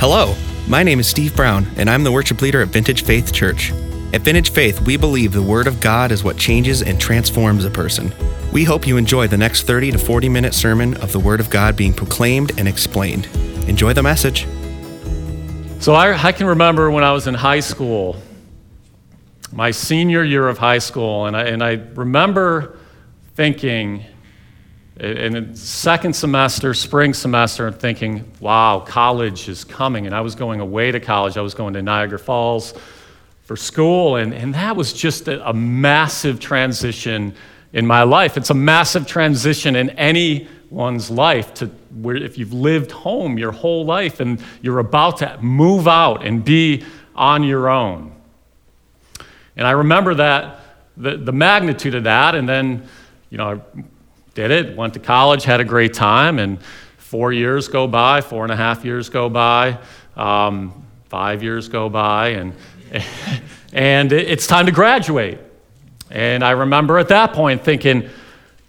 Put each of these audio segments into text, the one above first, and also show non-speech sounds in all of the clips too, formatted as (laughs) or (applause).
Hello, my name is Steve Brown, and I'm the worship leader at Vintage Faith Church. At Vintage Faith, we believe the Word of God is what changes and transforms a person. We hope you enjoy the next 30 to 40 minute sermon of the Word of God being proclaimed and explained. Enjoy the message. So I, I can remember when I was in high school, my senior year of high school, and I, and I remember thinking, in the second semester, spring semester, and thinking, wow, college is coming. And I was going away to college. I was going to Niagara Falls for school. And, and that was just a, a massive transition in my life. It's a massive transition in anyone's life to where if you've lived home your whole life and you're about to move out and be on your own. And I remember that, the, the magnitude of that. And then, you know, I did it, went to college, had a great time, and four years go by, four and a half years go by, um, five years go by, and, (laughs) and it's time to graduate. And I remember at that point thinking,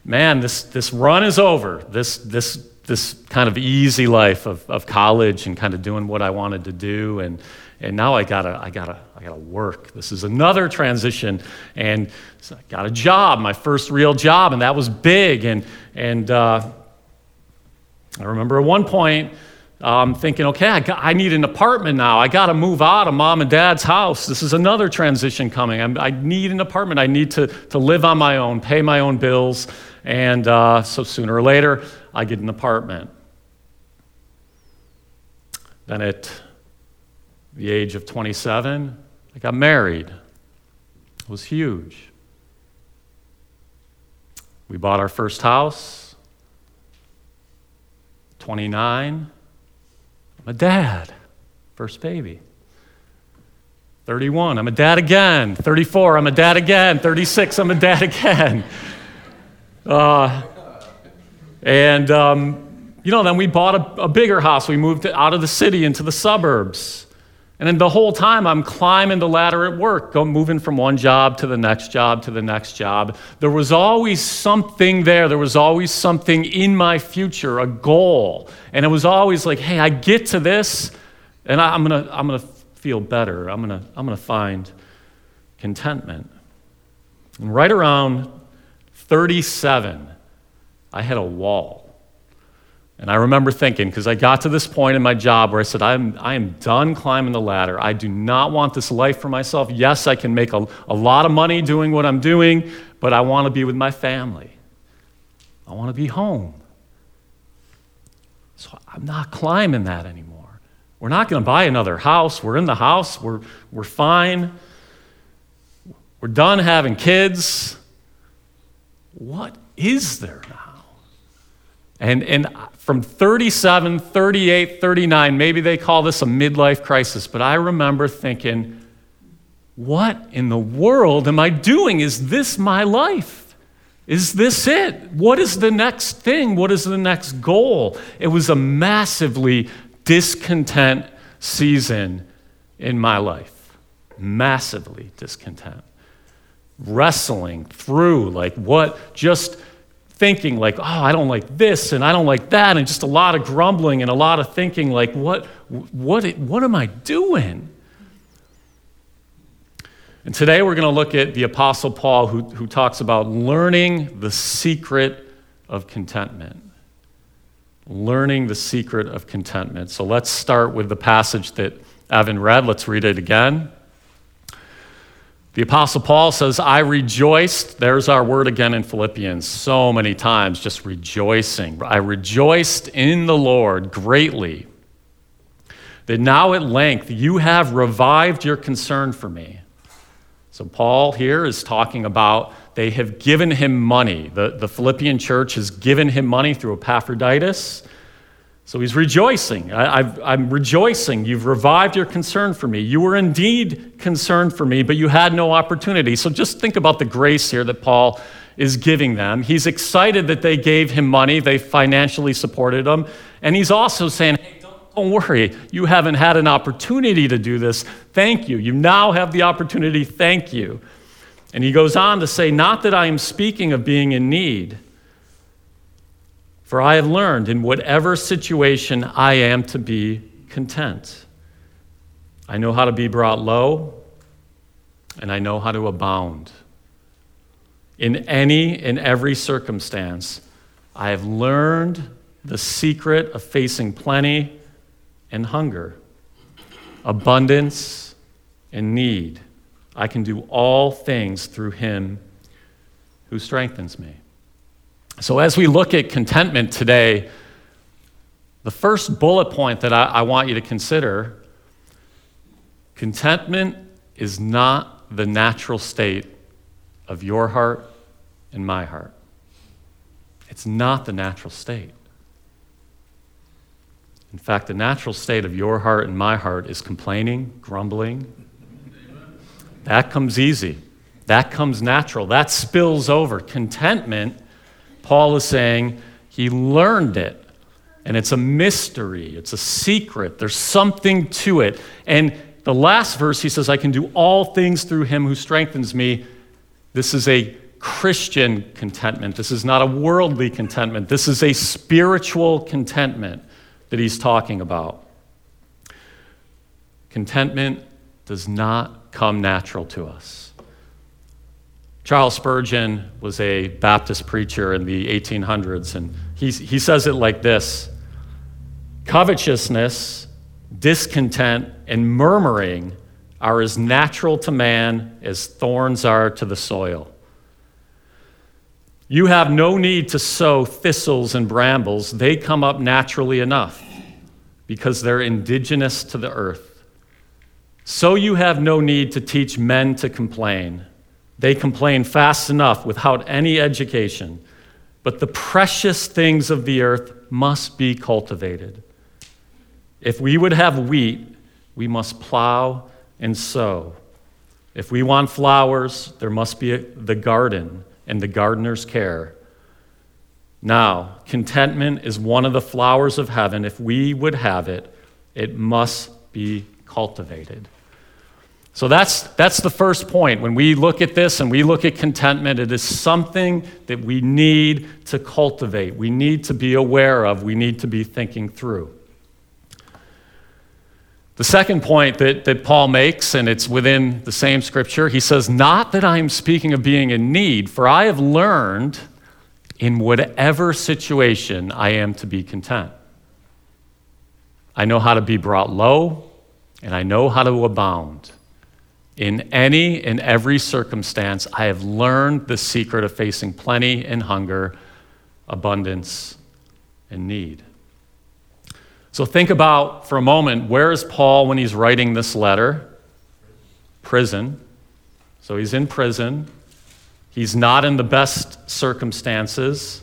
man, this, this run is over. This, this, this kind of easy life of, of college and kind of doing what I wanted to do. And, and now I gotta, I gotta, I gotta work. This is another transition, and so I got a job, my first real job, and that was big. And and uh, I remember at one point um, thinking, okay, I, got, I, need an apartment now. I got to move out of mom and dad's house. This is another transition coming. I'm, i need an apartment. I need to to live on my own, pay my own bills, and uh, so sooner or later I get an apartment. Then it the age of 27, I got married. It was huge. We bought our first house. 29, I'm a dad. First baby. 31, I'm a dad again. 34, I'm a dad again. 36, I'm a dad (laughs) again. Uh, and, um, you know, then we bought a, a bigger house. We moved out of the city into the suburbs. And then the whole time I'm climbing the ladder at work, go, moving from one job to the next job to the next job. There was always something there. There was always something in my future, a goal. And it was always like, hey, I get to this and I, am going to I'm going to feel better. I'm going to I'm going to find contentment. And right around 37, I had a wall. And I remember thinking, because I got to this point in my job where I said, I'm, I am done climbing the ladder. I do not want this life for myself. Yes, I can make a, a lot of money doing what I'm doing, but I want to be with my family. I want to be home. So I'm not climbing that anymore. We're not going to buy another house. We're in the house. We're, we're fine. We're done having kids. What is there now? And, and from 37, 38, 39, maybe they call this a midlife crisis, but I remember thinking, what in the world am I doing? Is this my life? Is this it? What is the next thing? What is the next goal? It was a massively discontent season in my life. Massively discontent. Wrestling through, like, what just thinking like, oh, I don't like this and I don't like that, and just a lot of grumbling and a lot of thinking like, what, what, what am I doing? And today we're going to look at the Apostle Paul who, who talks about learning the secret of contentment. Learning the secret of contentment. So let's start with the passage that Evan read. Let's read it again. The Apostle Paul says, I rejoiced. There's our word again in Philippians, so many times, just rejoicing. I rejoiced in the Lord greatly that now at length you have revived your concern for me. So, Paul here is talking about they have given him money. The, the Philippian church has given him money through Epaphroditus. So he's rejoicing. I, am rejoicing. You've revived your concern for me. You were indeed concerned for me, but you had no opportunity. So just think about the grace here that Paul is giving them. He's excited that they gave him money, they financially supported him. And he's also saying, hey, don't, don't worry, you haven't had an opportunity to do this. Thank you. You now have the opportunity. Thank you. And he goes on to say, Not that I am speaking of being in need for I have learned in whatever situation I am to be content. I know how to be brought low, and I know how to abound. In any and every circumstance, I have learned the secret of facing plenty and hunger, abundance and need. I can do all things through him who strengthens me. So, as we look at contentment today, the first bullet point that I, I want you to consider contentment is not the natural state of your heart and my heart. It's not the natural state. In fact, the natural state of your heart and my heart is complaining, grumbling. That comes easy. That comes natural. That spills over. Contentment, Paul is saying, he learned it. And it's a mystery, it's a secret. There's something to it. And the last verse, he says, I can do all things through him who strengthens me. This is a Christian contentment. This is not a worldly contentment. This is a spiritual contentment that he's talking about. Contentment does not come natural to us. Charles Spurgeon was a Baptist preacher in the 1800s, and he, he says it like this Covetousness, discontent, and murmuring are as natural to man as thorns are to the soil. You have no need to sow thistles and brambles, they come up naturally enough because they're indigenous to the earth. So you have no need to teach men to complain. They complain fast enough without any education. But the precious things of the earth must be cultivated. If we would have wheat, we must plow and sow. If we want flowers, there must be the garden and the gardener's care. Now, contentment is one of the flowers of heaven. If we would have it, it must be cultivated. So that's, that's the first point. When we look at this and we look at contentment, it is something that we need to cultivate, we need to be aware of, we need to be thinking through. The second point that, that Paul makes, and it's within the same scripture, he says, Not that I am speaking of being in need, for I have learned in whatever situation I am to be content. I know how to be brought low, and I know how to abound. In any and every circumstance, I have learned the secret of facing plenty and hunger, abundance and need. So think about for a moment where is Paul when he's writing this letter? Prison. So he's in prison. He's not in the best circumstances.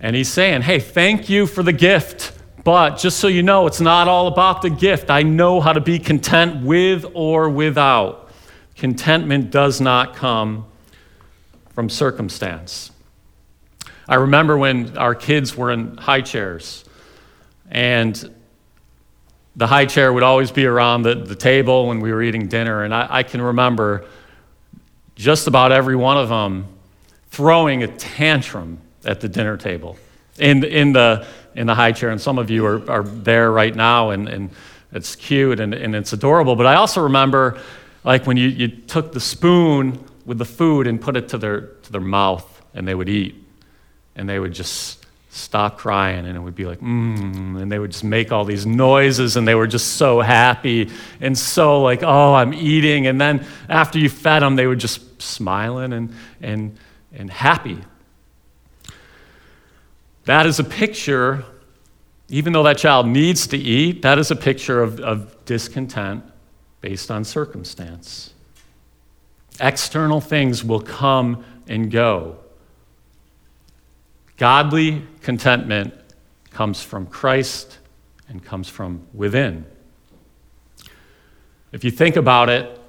And he's saying, hey, thank you for the gift. But just so you know, it's not all about the gift. I know how to be content with or without. Contentment does not come from circumstance. I remember when our kids were in high chairs and the high chair would always be around the, the table when we were eating dinner. And I, I can remember just about every one of them throwing a tantrum at the dinner table in, in, the, in the high chair. And some of you are, are there right now, and, and it's cute and, and it's adorable. But I also remember, like, when you, you took the spoon with the food and put it to their, to their mouth, and they would eat, and they would just stop crying and it would be like mm and they would just make all these noises and they were just so happy and so like oh i'm eating and then after you fed them they were just smiling and and and happy that is a picture even though that child needs to eat that is a picture of, of discontent based on circumstance external things will come and go Godly contentment comes from Christ and comes from within. If you think about it,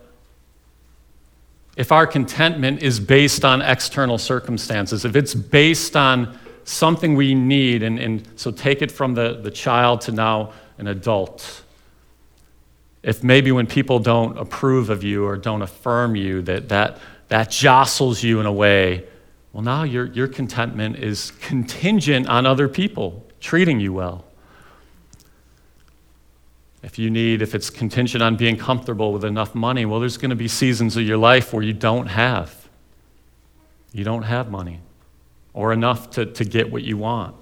if our contentment is based on external circumstances, if it's based on something we need, and, and so take it from the, the child to now an adult. If maybe when people don't approve of you or don't affirm you, that, that, that jostles you in a way well, now your, your contentment is contingent on other people treating you well. If you need, if it's contingent on being comfortable with enough money, well, there's going to be seasons of your life where you don't have. You don't have money or enough to, to get what you want.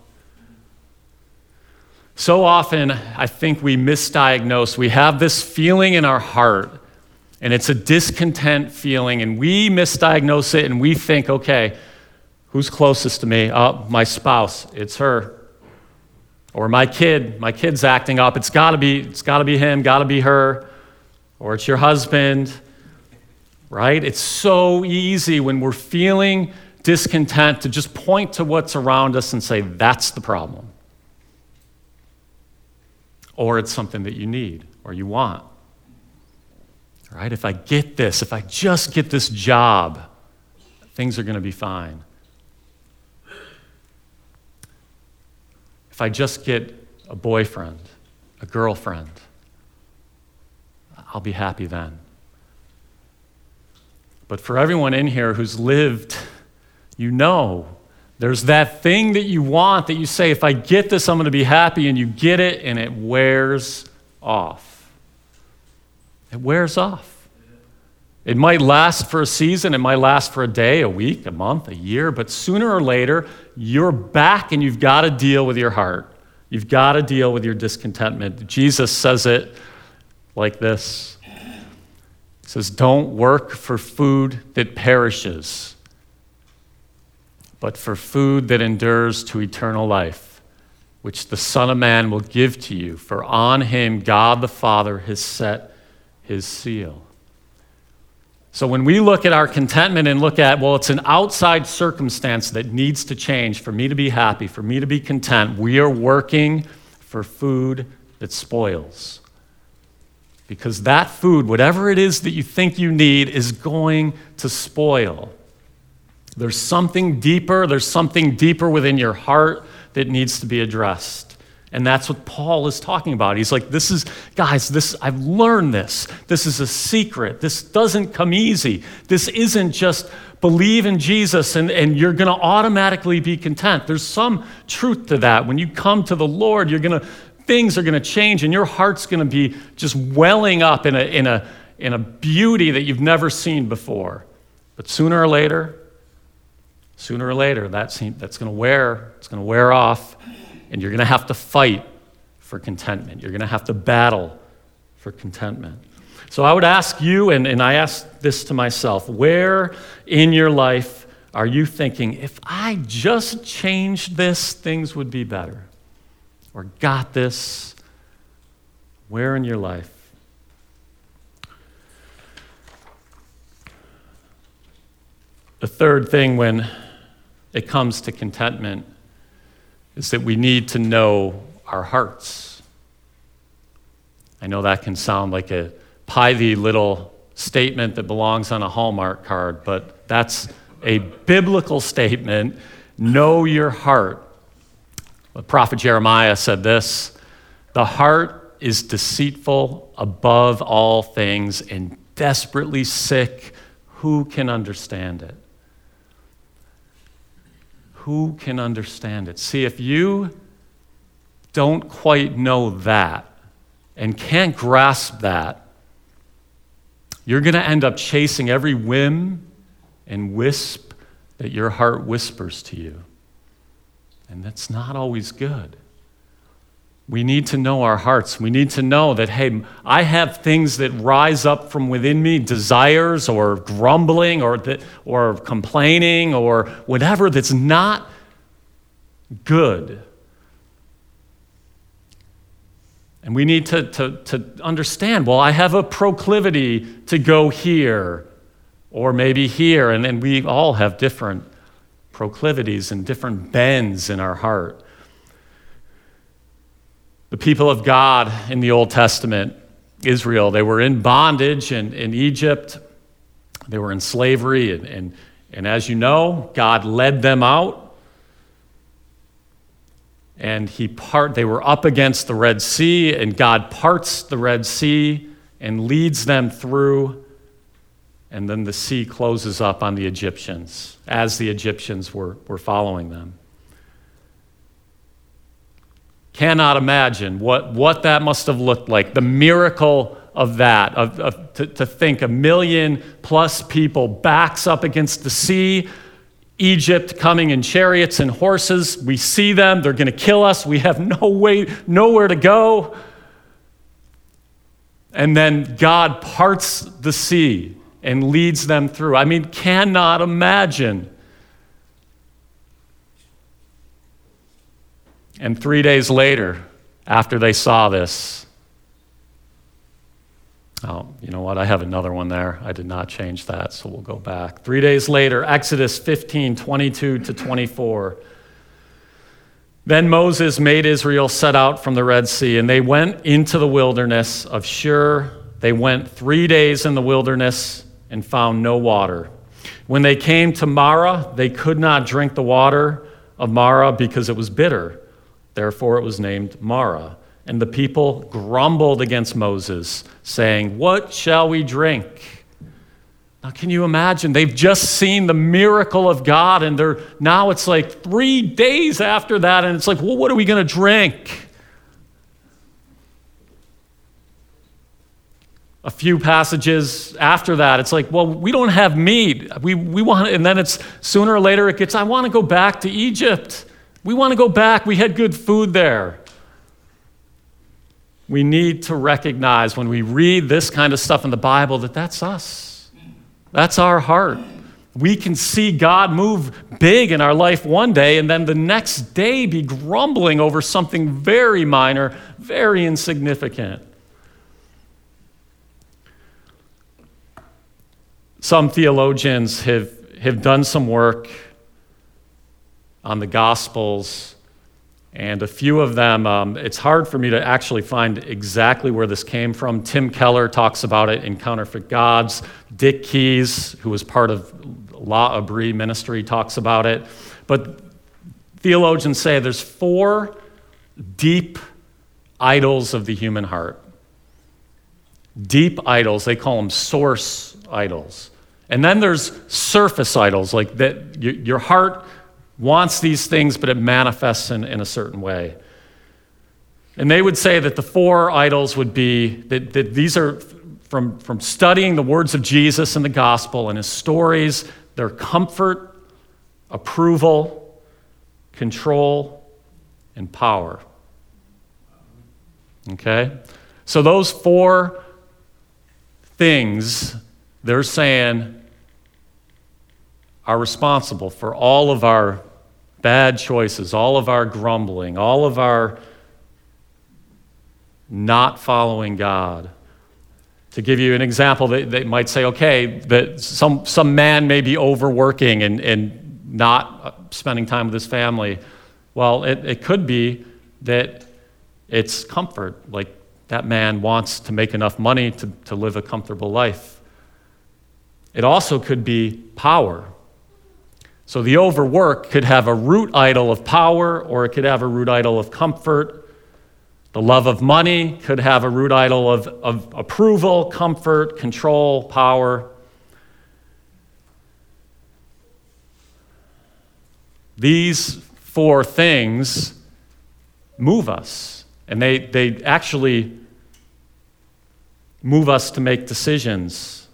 So often, I think we misdiagnose. We have this feeling in our heart, and it's a discontent feeling, and we misdiagnose it and we think, okay, who's closest to me? Oh, my spouse, it's her. Or my kid, my kid's acting up. It's gotta be, it's gotta be him, gotta be her. Or it's your husband, right? It's so easy when we're feeling discontent to just point to what's around us and say, that's the problem. Or it's something that you need or you want. Right? If I get this, if I just get this job, things are going to be fine. If I just get a boyfriend, a girlfriend, I'll be happy then. But for everyone in here who's lived you know. There's that thing that you want that you say, if I get this, I'm going to be happy, and you get it, and it wears off. It wears off. It might last for a season, it might last for a day, a week, a month, a year, but sooner or later, you're back and you've got to deal with your heart. You've got to deal with your discontentment. Jesus says it like this He says, Don't work for food that perishes but for food that endures to eternal life, which the Son of Man will give to you, for on him God the Father has set his seal. So when we look at our contentment and look at, well, it's an outside circumstance that needs to change for me to be happy, for me to be content, we are working for food that spoils. Because that food, whatever it is that you think you need, is going to spoil. There's something deeper, there's something deeper within your heart that needs to be addressed. And that's what Paul is talking about. He's like, this is, guys, this, I've learned this. This is a secret. This doesn't come easy. This isn't just believe in Jesus and, and you're going to automatically be content. There's some truth to that. When you come to the Lord, you're going to, things are going to change and your heart's going to be just welling up in a, in, a, in a beauty that you've never seen before. But sooner or later, sooner or later that's, that's going to wear it's going to wear off and you're going to have to fight for contentment. You're going to have to battle for contentment. So i would ask you and, and i ask this to myself where in your life are you thinking if i just changed this things would be better or got this where in your life? The third thing when it comes to contentment is that we need to know our hearts. I know that can sound like a pithy little statement that belongs on a Hallmark card, but that's a biblical statement. Know your heart. The prophet Jeremiah said this The heart is deceitful above all things and desperately sick. Who can understand it? Who can understand it? See, if you don't quite know that and can't grasp that, you're going to end up chasing every whim and wisp that your heart whispers to you. And that's not always good. We need to know our hearts. We need to know that, hey, I have things that rise up from within me, desires or grumbling or, that, or complaining or whatever that's not good. And we need to, to, to understand well, I have a proclivity to go here or maybe here. And, and we all have different proclivities and different bends in our heart. The people of God in the Old Testament, Israel, they were in bondage in, in Egypt, they were in slavery, and, and, and as you know, God led them out. And he part, they were up against the Red Sea, and God parts the Red Sea and leads them through. And then the sea closes up on the Egyptians as the Egyptians were, were following them. Cannot imagine what, what that must have looked like. The miracle of that, of, of to, to think a million plus people backs up against the sea, Egypt coming in chariots and horses. We see them, they're going to kill us. We have no way, nowhere to go. And then God parts the sea and leads them through. I mean, cannot imagine. And three days later, after they saw this, oh, you know what? I have another one there. I did not change that, so we'll go back. Three days later, Exodus 15 22 to 24. Then Moses made Israel set out from the Red Sea, and they went into the wilderness of Shur. They went three days in the wilderness and found no water. When they came to Marah, they could not drink the water of Marah because it was bitter. Therefore, it was named Marah. And the people grumbled against Moses, saying, What shall we drink? Now, can you imagine? They've just seen the miracle of God, and they're now it's like three days after that, and it's like, well, what are we going to drink? A few passages after that, it's like, well, we don't have meat. We, we want, and then it's sooner or later it gets, I want to go back to Egypt. We want to go back. We had good food there. We need to recognize when we read this kind of stuff in the Bible that that's us. That's our heart. We can see God move big in our life one day and then the next day be grumbling over something very minor, very insignificant. Some theologians have, have done some work on the Gospels and a few of them, um, it's hard for me to actually find exactly where this came from. Tim Keller talks about it in Counterfeit Gods. Dick Keyes, who was part of L'Abri ministry, talks about it. But theologians say there's four deep idols of the human heart. Deep idols, they call them source idols. And then there's surface idols, like that your heart wants these things, but it manifests in, in a certain way. And they would say that the four idols would be that, that these are from, from studying the words of Jesus and the gospel and his stories, their comfort, approval, control, and power. Okay? So, those four things, they're saying, are responsible for all of our bad choices, all of our grumbling, all of our not following God. To give you an example, they, they might say, okay, that some, some man may be overworking and, and not spending time with his family. Well, it, it could be that it's comfort, like that man wants to make enough money to, to live a comfortable life. It also could be power. So the overwork could have a root idol of power or it could have a root idol of comfort. The love of money could have a root idol of, of approval, comfort, control, power. These four things move us, and they, they actually move us to make decisions,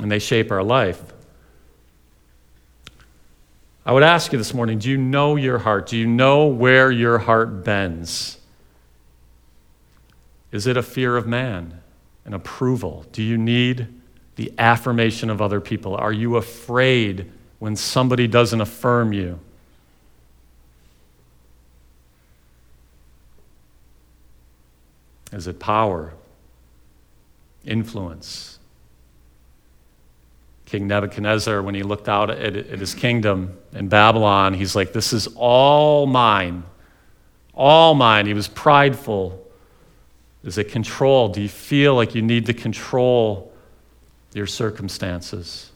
and they shape our life. I would ask you this morning do you know your heart? Do you know where your heart bends? Is it a fear of man, an approval? Do you need the affirmation of other people? Are you afraid when somebody doesn't affirm you? Is it power, influence? King Nebuchadnezzar, when he looked out at, at his kingdom in Babylon, he's like, This is all mine. All mine. He was prideful. Is it control? Do you feel like you need to control your circumstances?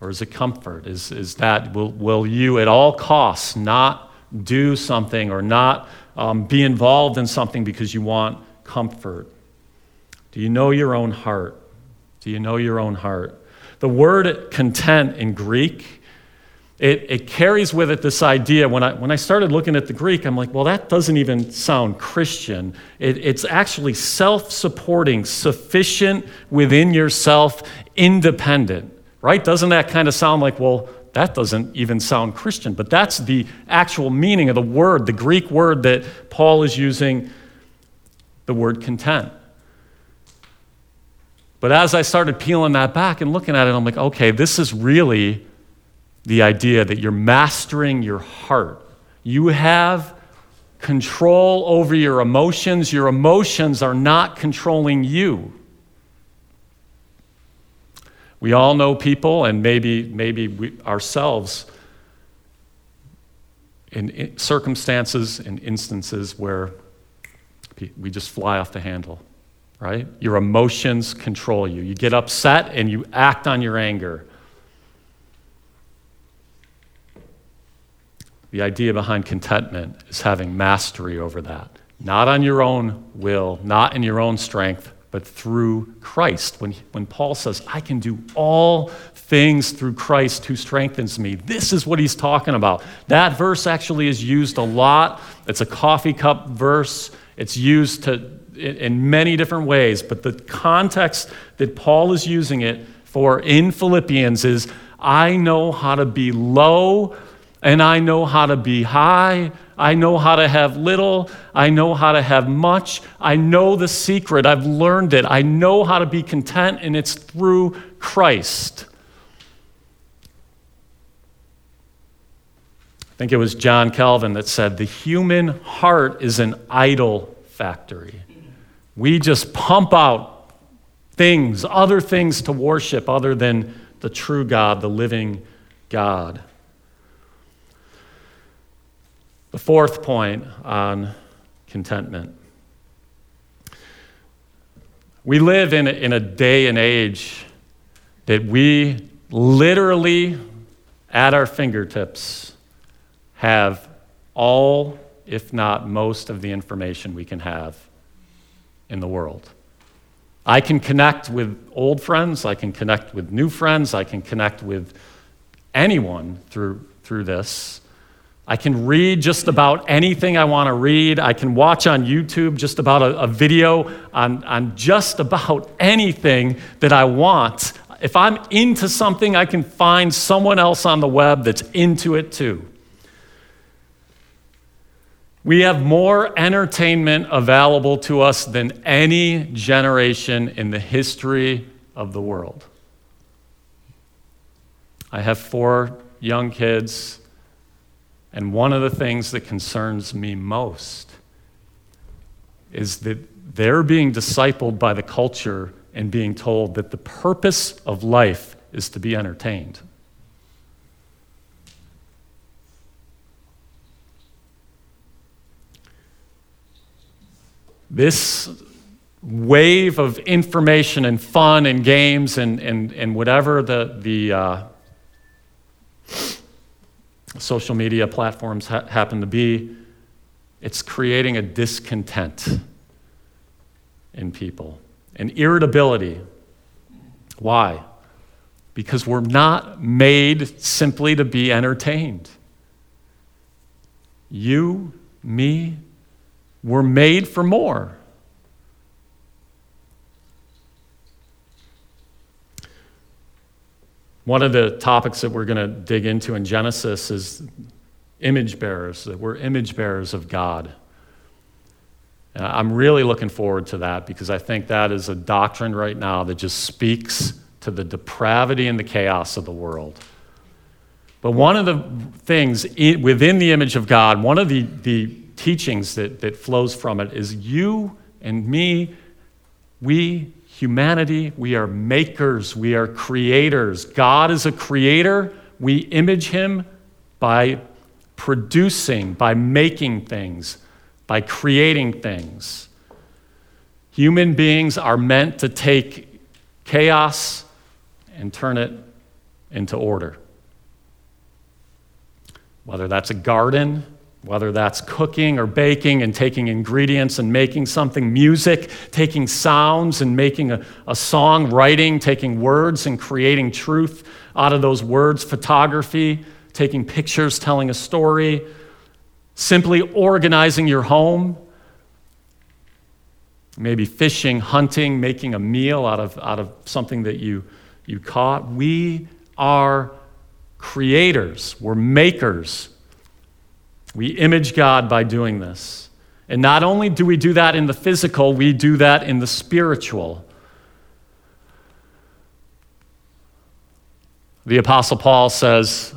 Or is it comfort? Is, is that, will, will you at all costs not do something or not um, be involved in something because you want comfort? Do you know your own heart? Do you know your own heart? The word content in Greek it, it carries with it this idea. When I, when I started looking at the Greek, I'm like, well, that doesn't even sound Christian. It, it's actually self supporting, sufficient within yourself, independent, right? Doesn't that kind of sound like, well, that doesn't even sound Christian? But that's the actual meaning of the word, the Greek word that Paul is using, the word content. But as I started peeling that back and looking at it, I'm like, okay, this is really the idea that you're mastering your heart. You have control over your emotions, your emotions are not controlling you. We all know people, and maybe, maybe we, ourselves, in, circumstances and instances where we just fly off the handle, right? Your emotions control you. You get upset and you act on your anger. The idea behind contentment is having mastery over that. Not on your own will, not in your own strength, but through Christ. When, when Paul says, I can do all things through Christ who strengthens me, this is what he's talking about. That verse actually is used a lot. It's a coffee cup verse, it's used to, in, in many different ways, but the context that Paul is using it for in Philippians is I know how to be low and I know how to be high. I know how to have little. I know how to have much. I know the secret. I've learned it. I know how to be content, and it's through Christ. I think it was John Calvin that said, The human heart is an idol factory. We just pump out things, other things to worship other than the true God, the living God. The fourth point on contentment. We live in a, in a day and age that we literally, at our fingertips, have all, if not most, of the information we can have in the world. I can connect with old friends, I can connect with new friends, I can connect with anyone through, through this. I can read just about anything I want to read. I can watch on YouTube just about a, a, video on, on just about anything that I want. If I'm into something, I can find someone else on the web that's into it too. We have more entertainment available to us than any generation in the history of the world. I have four young kids. And one of the things that concerns me most is that they're being discipled by the culture and being told that the purpose of life is to be entertained. This wave of information and fun and games and, and, and whatever the, the, uh, social media platforms ha- happen to be, it's creating a discontent in people, an irritability. Why? Because we're not made simply to be entertained. You, me, we're made for more. One of the topics that we're going to dig into in Genesis is image bearers, that we're image bearers of God. And I'm really looking forward to that because I think that is a doctrine right now that just speaks to the depravity and the chaos of the world. But one of the things within the image of God, one of the, the teachings that, that flows from it is you and me, we humanity, we are makers, we are creators. God is a creator. We image him by producing, by making things, by creating things. Human beings are meant to take chaos and turn it into order. Whether that's a garden, whether that's cooking or baking and taking ingredients and making something, music, taking sounds and making a, a song, writing, taking words and creating truth out of those words, photography, taking pictures, telling a story, simply organizing your home, maybe fishing, hunting, making a meal out of, out of something that you, you caught. We are creators, we're makers. We image God by doing this. And not only do we do that in the physical, we do that in the spiritual. The Apostle Paul says,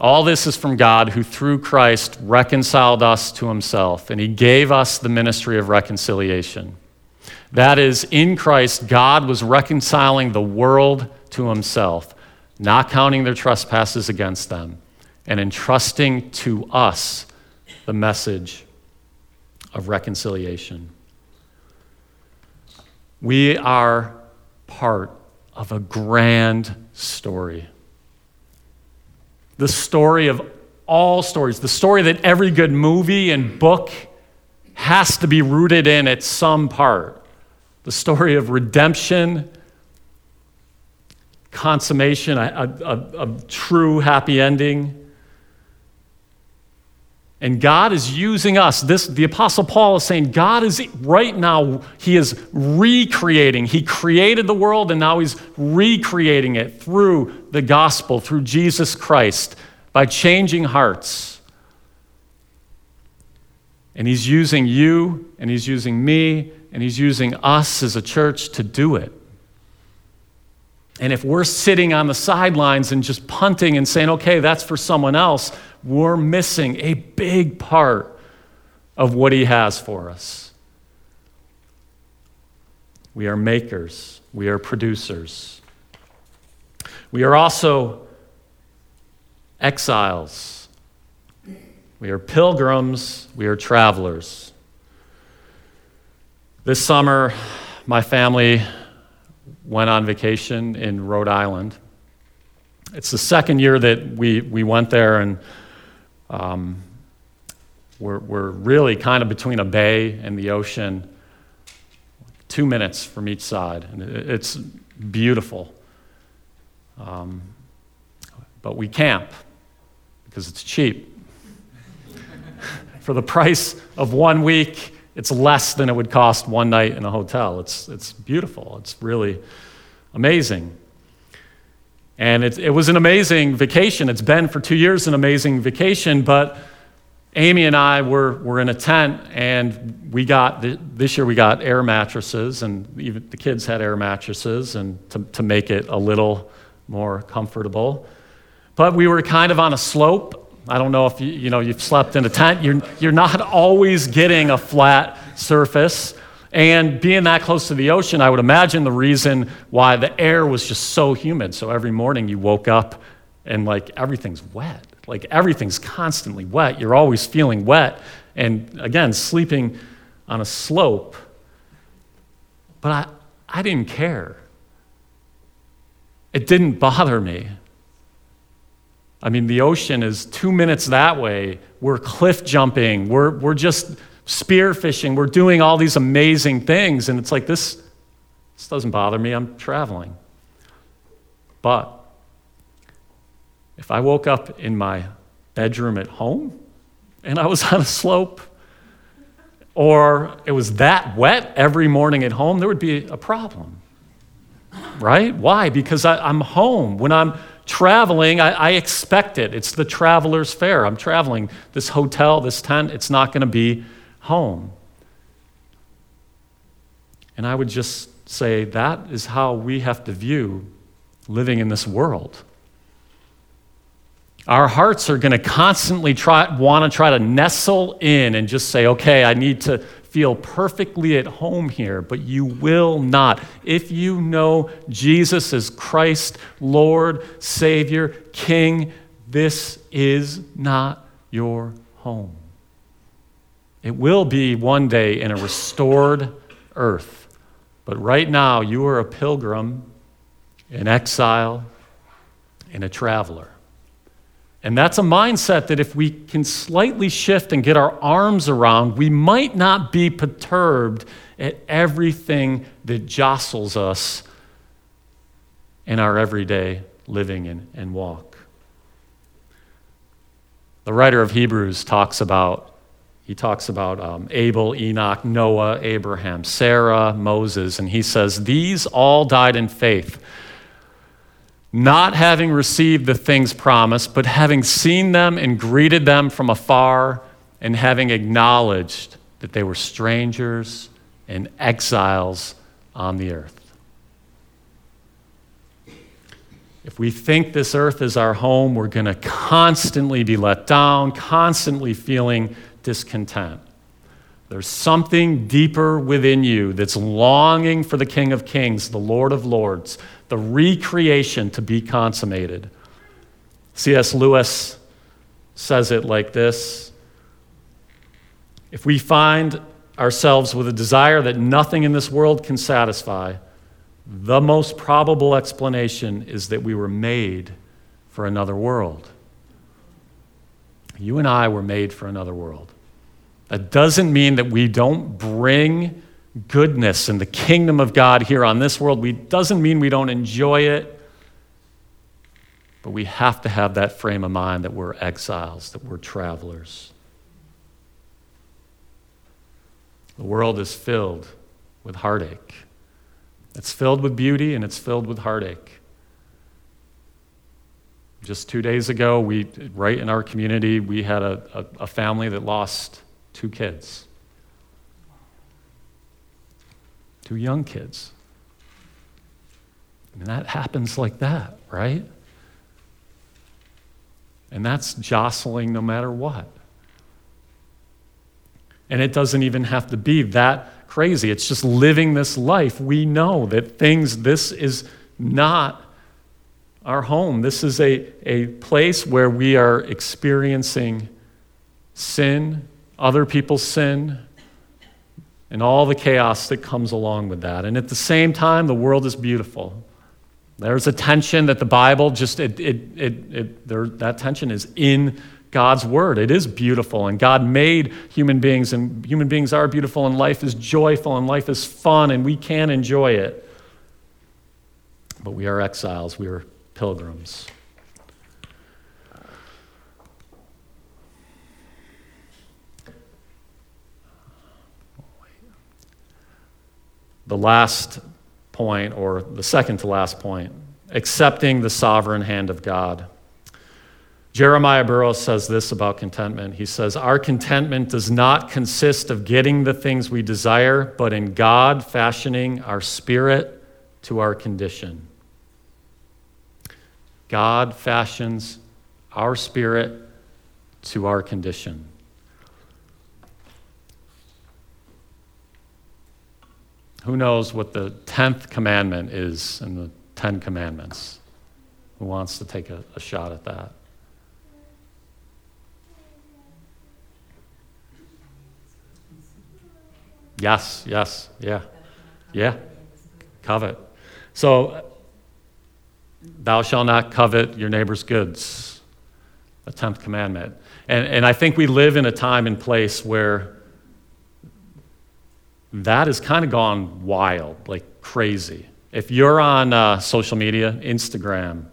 All this is from God who through Christ reconciled us to himself, and he gave us the ministry of reconciliation. That is, in Christ, God was reconciling the world to himself, not counting their trespasses against them, and entrusting to us the message of reconciliation. We are part of a grand story. The story of all stories, the story that every good movie and book has to be rooted in at some part. The story of redemption, consummation, a, a, a true happy ending and God is using us. This, the Apostle Paul is saying God is right now, He is recreating. He created the world and now He's recreating it through the gospel, through Jesus Christ, by changing hearts. And He's using you, and He's using me, and He's using us as a church to do it. And if we're sitting on the sidelines and just punting and saying, okay, that's for someone else, we're missing a big part of what He has for us. We are makers, we are producers. We are also exiles. We are pilgrims, we are travelers. This summer, my family went on vacation in Rhode Island. It's the second year that we, we went there, and um, we're, we're really kind of between a bay and the ocean, two minutes from each side. And it's beautiful. Um, but we camp because it's cheap. For the price of one week, it's less than it would cost one night in a hotel. It's, it's beautiful. It's really amazing. And it, it was an amazing vacation. It's been for two years an amazing vacation, but Amy and I were, were in a tent, and we got, this year we got air mattresses, and even the kids had air mattresses and to, to make it a little more comfortable. But we were kind of on a slope, I don't know if you, you know, you've slept in a tent. You're, you're not (laughs) always getting a flat surface. And being that close to the ocean, I would imagine the reason why the air was just so humid. So every morning you woke up and like everything's wet. Like everything's constantly wet. You're always feeling wet. And again, sleeping on a slope. But I, I didn't care. It didn't bother me. I mean, the ocean is two minutes that way. We're cliff jumping. We're, we're just spear fishing. We're doing all these amazing things. And it's like, this, this doesn't bother me. I'm traveling. But if I woke up in my bedroom at home and I was on a slope, or it was that wet every morning at home, there would be a problem. Right? Why? Because I, am home. When I'm traveling, I, I, expect it. It's the traveler's fare. I'm traveling. This hotel, this tent, it's not going to be home. And I would just say that is how we have to view living in this world. Our hearts are going to constantly try, want to try to nestle in and just say, okay, I need to feel perfectly at home here, but you will not. If you know Jesus as Christ, Lord, Savior, King, this is not your home. It will be one day in a restored earth. But right now, you are a pilgrim, an exile, and a traveler. And that's a mindset that if we can slightly shift and get our arms around, we might not be perturbed at everything that jostles us in our everyday living and, and walk. The writer of Hebrews talks about he talks about um, Abel, Enoch, Noah, Abraham, Sarah, Moses, and he says, These all died in faith, not having received the things promised, but having seen them and greeted them from afar, and having acknowledged that they were strangers and exiles on the earth. If we think this earth is our home, we're going to constantly be let down, constantly feeling discontent. There's something deeper within you that's longing for the King of Kings, the Lord of Lords, the recreation to be consummated. C.S. Lewis says it like this If we find ourselves with a desire that nothing in this world can satisfy, the most probable explanation is that we were made for another world. You and I were made for another world. That doesn't mean that we don't bring goodness and the kingdom of God here on this world. It doesn't mean we don't enjoy it. But we have to have that frame of mind that we're exiles, that we're travelers. The world is filled with heartache. It's filled with beauty and it's filled with heartache. Just two days ago, we, right in our community, we had a, a, a family that lost two kids, two young kids. I mean, that happens like that, right? And that's jostling no matter what. And it doesn't even have to be that crazy. It's just living this life. We know that things, this is not our home. This is a, a place where we are experiencing sin, other people's sin, and all the chaos that comes along with that. And at the same time, the world is beautiful. There's a tension that the Bible just, it, it, it, it there, that tension is in God's word. It is beautiful, and God made human beings, and human beings are beautiful, and life is joyful, and life is fun, and we can enjoy it. But we are exiles, we are pilgrims. The last point, or the second to last point, accepting the sovereign hand of God. Jeremiah Burroughs says this about contentment. He says, Our contentment does not consist of getting the things we desire, but in God fashioning our spirit to our condition. God fashions our spirit to our condition. Who knows what the 10th commandment is in the 10 commandments? Who wants to take a, a shot at that? Yes, yes, yeah. Yeah. Covet. So, thou shalt not covet your neighbor's goods. The 10th commandment. And, and I think we live in a time and place where that has kind of gone wild, like crazy. If you're on uh, social media, Instagram,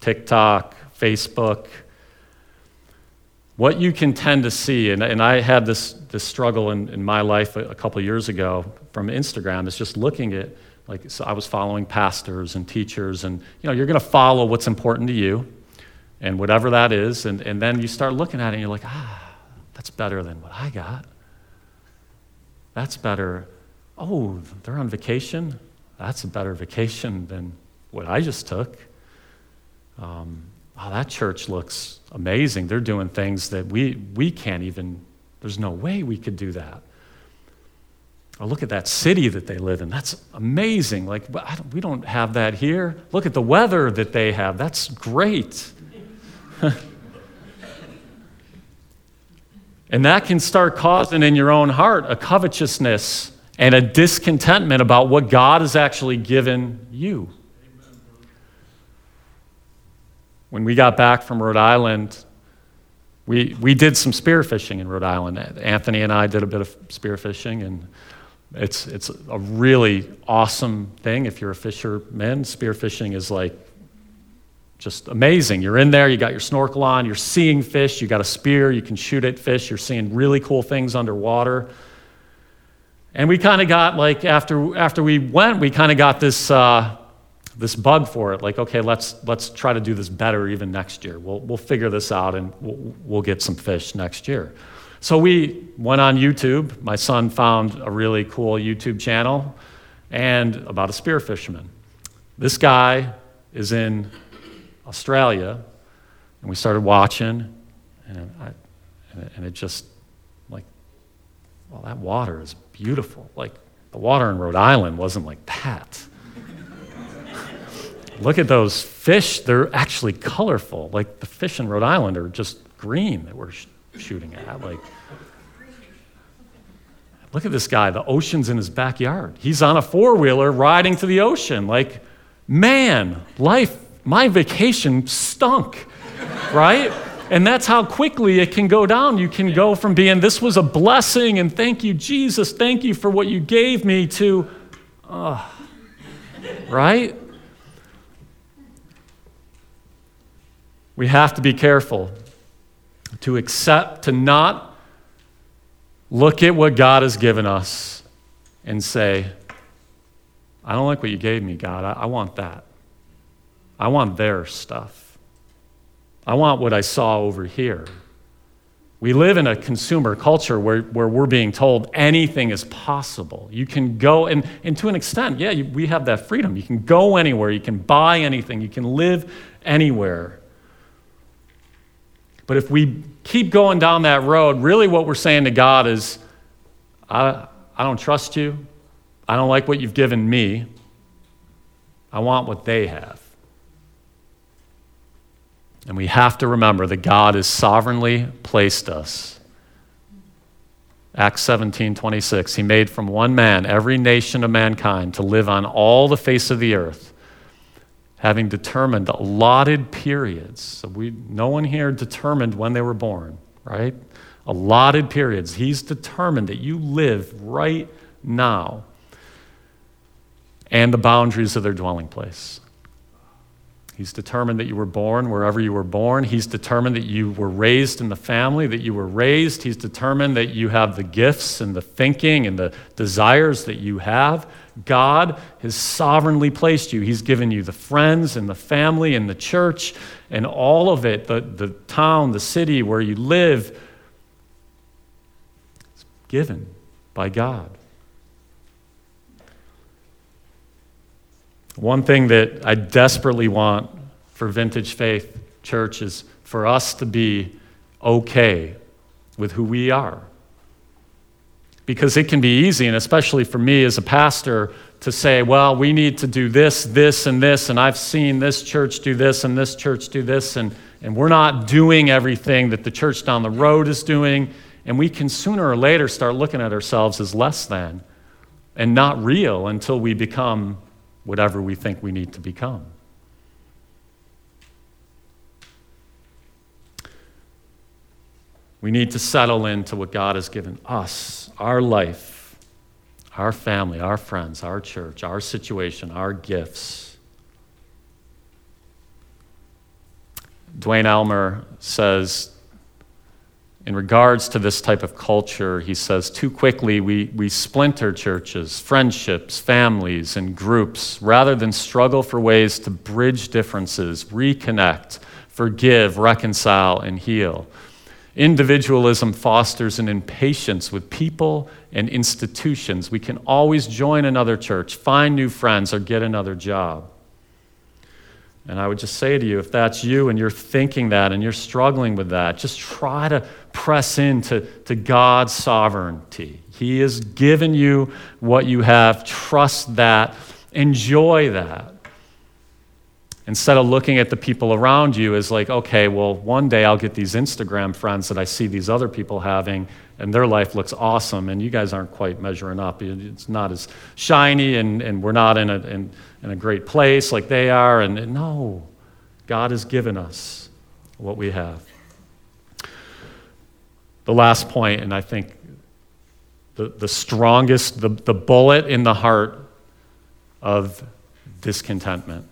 TikTok, Facebook, what you can tend to see, and, and I had this, this struggle in, in my life a, a couple years ago from Instagram, is just looking at, like, so I was following pastors and teachers, and you know, you're going to follow what's important to you, and whatever that is, and, and then you start looking at it and you're like, ah, that's better than what I got. That's better. Oh, they're on vacation. That's a better vacation than what I just took. Um, wow, that church looks amazing. They're doing things that we, we can't even, there's no way we could do that. Or look at that city that they live in. That's amazing. Like, don't, we don't have that here. Look at the weather that they have. That's great. (laughs) and that can start causing in your own heart a covetousness and a discontentment about what God has actually given you. When we got back from Rhode Island, we, we did some spearfishing in Rhode Island. Anthony and I did a bit of spearfishing, and it's, it's a really awesome thing if you're a fisherman. Spearfishing is like just amazing. You're in there, you got your snorkel on, you're seeing fish, you got a spear, you can shoot at fish, you're seeing really cool things underwater. And we kind of got like after after we went, we kind of got this uh, this bug for it. Like, okay, let's let's try to do this better even next year. We'll we'll figure this out and we'll, we'll get some fish next year. So we went on YouTube. My son found a really cool YouTube channel and about a spear fisherman. This guy is in Australia, and we started watching, and, I, and it just, like, well, that water is beautiful. Like, the water in Rhode Island wasn't like that. (laughs) Look at those fish, they're actually colorful. Like, the fish in Rhode Island are just green that we're sh- shooting at. Like, look at this guy, the ocean's in his backyard. He's on a four wheeler riding to the ocean. Like, man, life my vacation stunk, right? And that's how quickly it can go down. You can go from being, this was a blessing, and thank you, Jesus, thank you for what you gave me, to, uh, right? We have to be careful to accept, to not look at what God has given us and say, I don't like what you gave me, God. I, I want that. I want their stuff. I want what I saw over here. We live in a consumer culture where, where we're being told anything is possible. You can go, and, and to an extent, yeah, you, we have that freedom. You can go anywhere, you can buy anything, you can live anywhere. But if we keep going down that road, really what we're saying to God is, I, I don't trust you. I don't like what you've given me. I want what they have. And we have to remember that God has sovereignly placed us. Acts 17 26. He made from one man every nation of mankind to live on all the face of the earth, having determined allotted periods. So we, no one here determined when they were born, right? Allotted periods. He's determined that you live right now and the boundaries of their dwelling place. He's determined that you were born wherever you were born. He's determined that you were raised in the family that you were raised. He's determined that you have the gifts and the thinking and the desires that you have. God has sovereignly placed you. He's given you the friends and the family and the church and all of it, the, the town, the city where you live. It's given by God. One thing that I desperately want for Vintage Faith Church is for us to be okay with who we are. Because it can be easy, and especially for me as a pastor, to say, well, we need to do this, this, and this, and I've seen this church do this and this church do this, and, and we're not doing everything that the church down the road is doing. And we can sooner or later start looking at ourselves as less than and not real until we become whatever we think we need to become. We need to settle into what God has given us, our life, our family, our friends, our church, our situation, our gifts. Duane Elmer says in regards to this type of culture, he says, too quickly we, we splinter churches, friendships, families, and groups rather than struggle for ways to bridge differences, reconnect, forgive, reconcile, and heal. Individualism fosters an impatience with people and institutions. We can always join another church, find new friends, or get another job. And I would just say to you, if that's you and you're thinking that and you're struggling with that, just try to press into to God's sovereignty. He has given you what you have. Trust that. Enjoy that. Instead of looking at the people around you as like, okay, well, one day I'll get these Instagram friends that I see these other people having, and their life looks awesome, and you guys aren't quite measuring up. It's not as shiny, and, and we're not in a, in, in a great place like they are. And, and no, God has given us what we have. The last point, and I think the, the strongest, the, the bullet in the heart of discontentment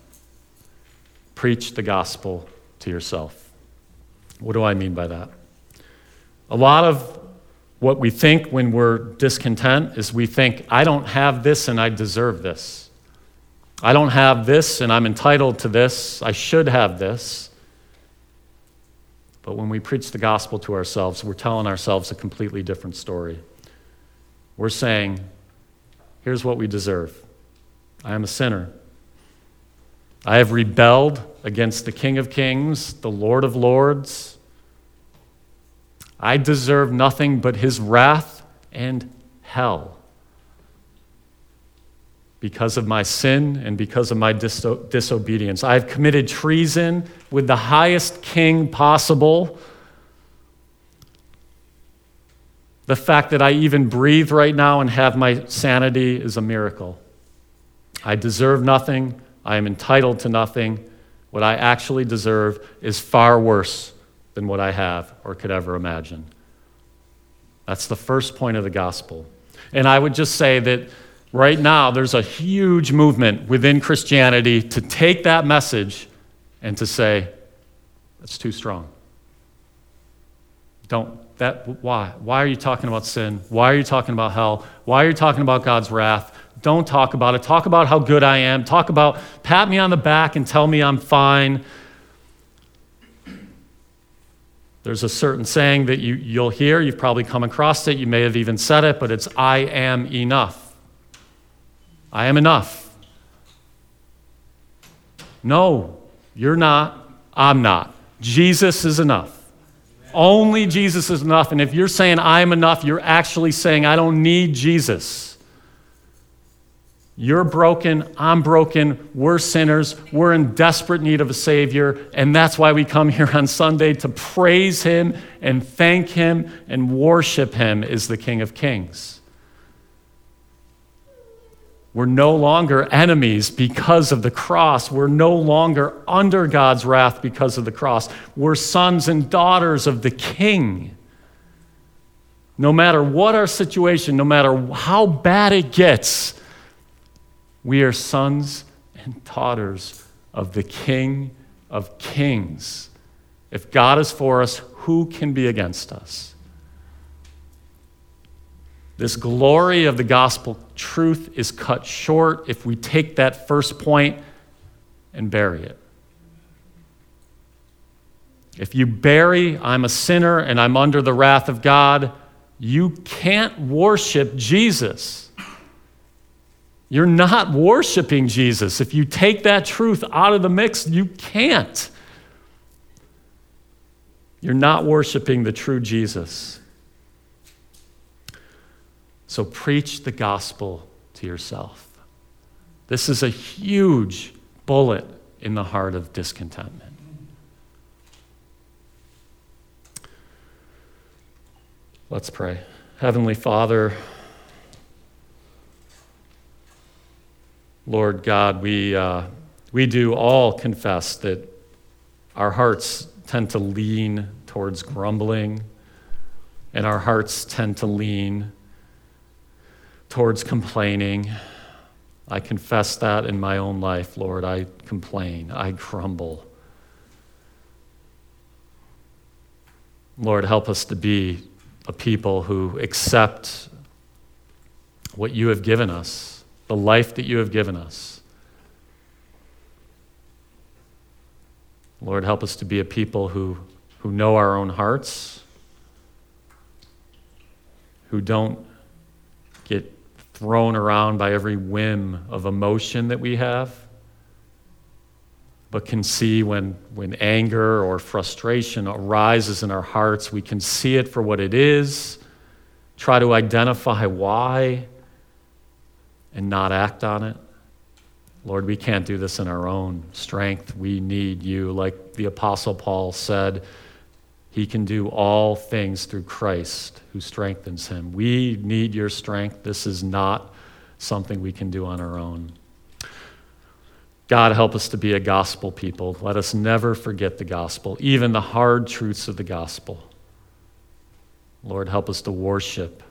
preach the gospel to yourself. What do I mean by that? A lot of what we think when we're discontent is we think, I don't have this and I deserve this. I don't have this and I'm entitled to this. I should have this. But when we preach the gospel to ourselves, we're telling ourselves a completely different story. We're saying, here's what we deserve I am a sinner. I have rebelled against the King of Kings, the Lord of Lords. I deserve nothing but his wrath and hell because of my sin and because of my diso- disobedience. I've committed treason with the highest king possible. The fact that I even breathe right now and have my sanity is a miracle. I deserve nothing. I am entitled to nothing. What I actually deserve is far worse than what I have or could ever imagine. That's the first point of the gospel. And I would just say that right now there's a huge movement within Christianity to take that message and to say, that's too strong. Don't, that, why? Why are you talking about sin? Why are you talking about hell? Why are you talking about God's wrath? Don't talk about it. Talk about how good I am. Talk about, pat me on the back and tell me I'm fine. There's a certain saying that you, you'll hear, you've probably come across it, you may have even said it, but it's I am enough. I am enough. No, you're not, I'm not. Jesus is enough. Only Jesus is enough. And if you're saying I am enough, you're actually saying I don't need Jesus. You're broken, I'm broken, we're sinners, we're in desperate need of a Savior, and that's why we come here on Sunday to praise Him and thank Him and worship Him as the King of Kings. We're no longer enemies because of the cross. We're no longer under God's wrath because of the cross. We're sons and daughters of the King. No matter what our situation, no matter how bad it gets, we are sons and daughters of the King of Kings. If God is for us, who can be against us? This glory of the gospel truth is cut short if we take that first point and bury it. If you bury, I'm a sinner and I'm under the wrath of God, you can't worship Jesus. You're not worshiping Jesus. If you take that truth out of the mix, you can't. You're not worshiping the true Jesus. So preach the gospel to yourself. This is a huge bullet in the heart of discontentment. Let's pray. Heavenly Father, Lord God, we, uh, we do all confess that our hearts tend to lean towards grumbling, and our hearts tend to lean towards complaining. I confess that in my own life, Lord. I complain, I grumble. Lord, help us to be a people who accept what you have given us the life that you have given us. Lord, help us to be a people who, who know our own hearts, who don't get thrown around by every whim of emotion that we have, but can see when, when anger or frustration arises in our hearts, we can see it for what it is, try to identify why and not act on it. Lord, we can't do this in our own strength. We need you. Like the Apostle Paul said, he can do all things through Christ who strengthens him. We need your strength. This is not something we can do on our own. God, help us to be a gospel people. Let us never forget the gospel, even the hard truths of the gospel. Lord, help us to worship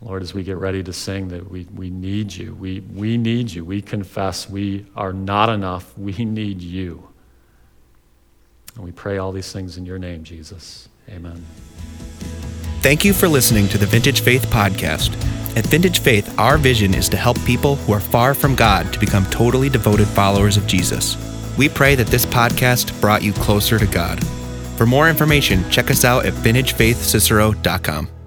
Lord, as we get ready to sing, that we, we need you. We, we need you. We confess we are not enough. (laughs) We need you. And we pray all these things in your name, Jesus. Amen. Thank you for listening to the Vintage Faith podcast. At Vintage Faith, our vision is to help people who are far from God to become totally devoted followers of Jesus. We pray that this podcast brought you closer to God. For more information, check us out at vintagefaithcicero.com.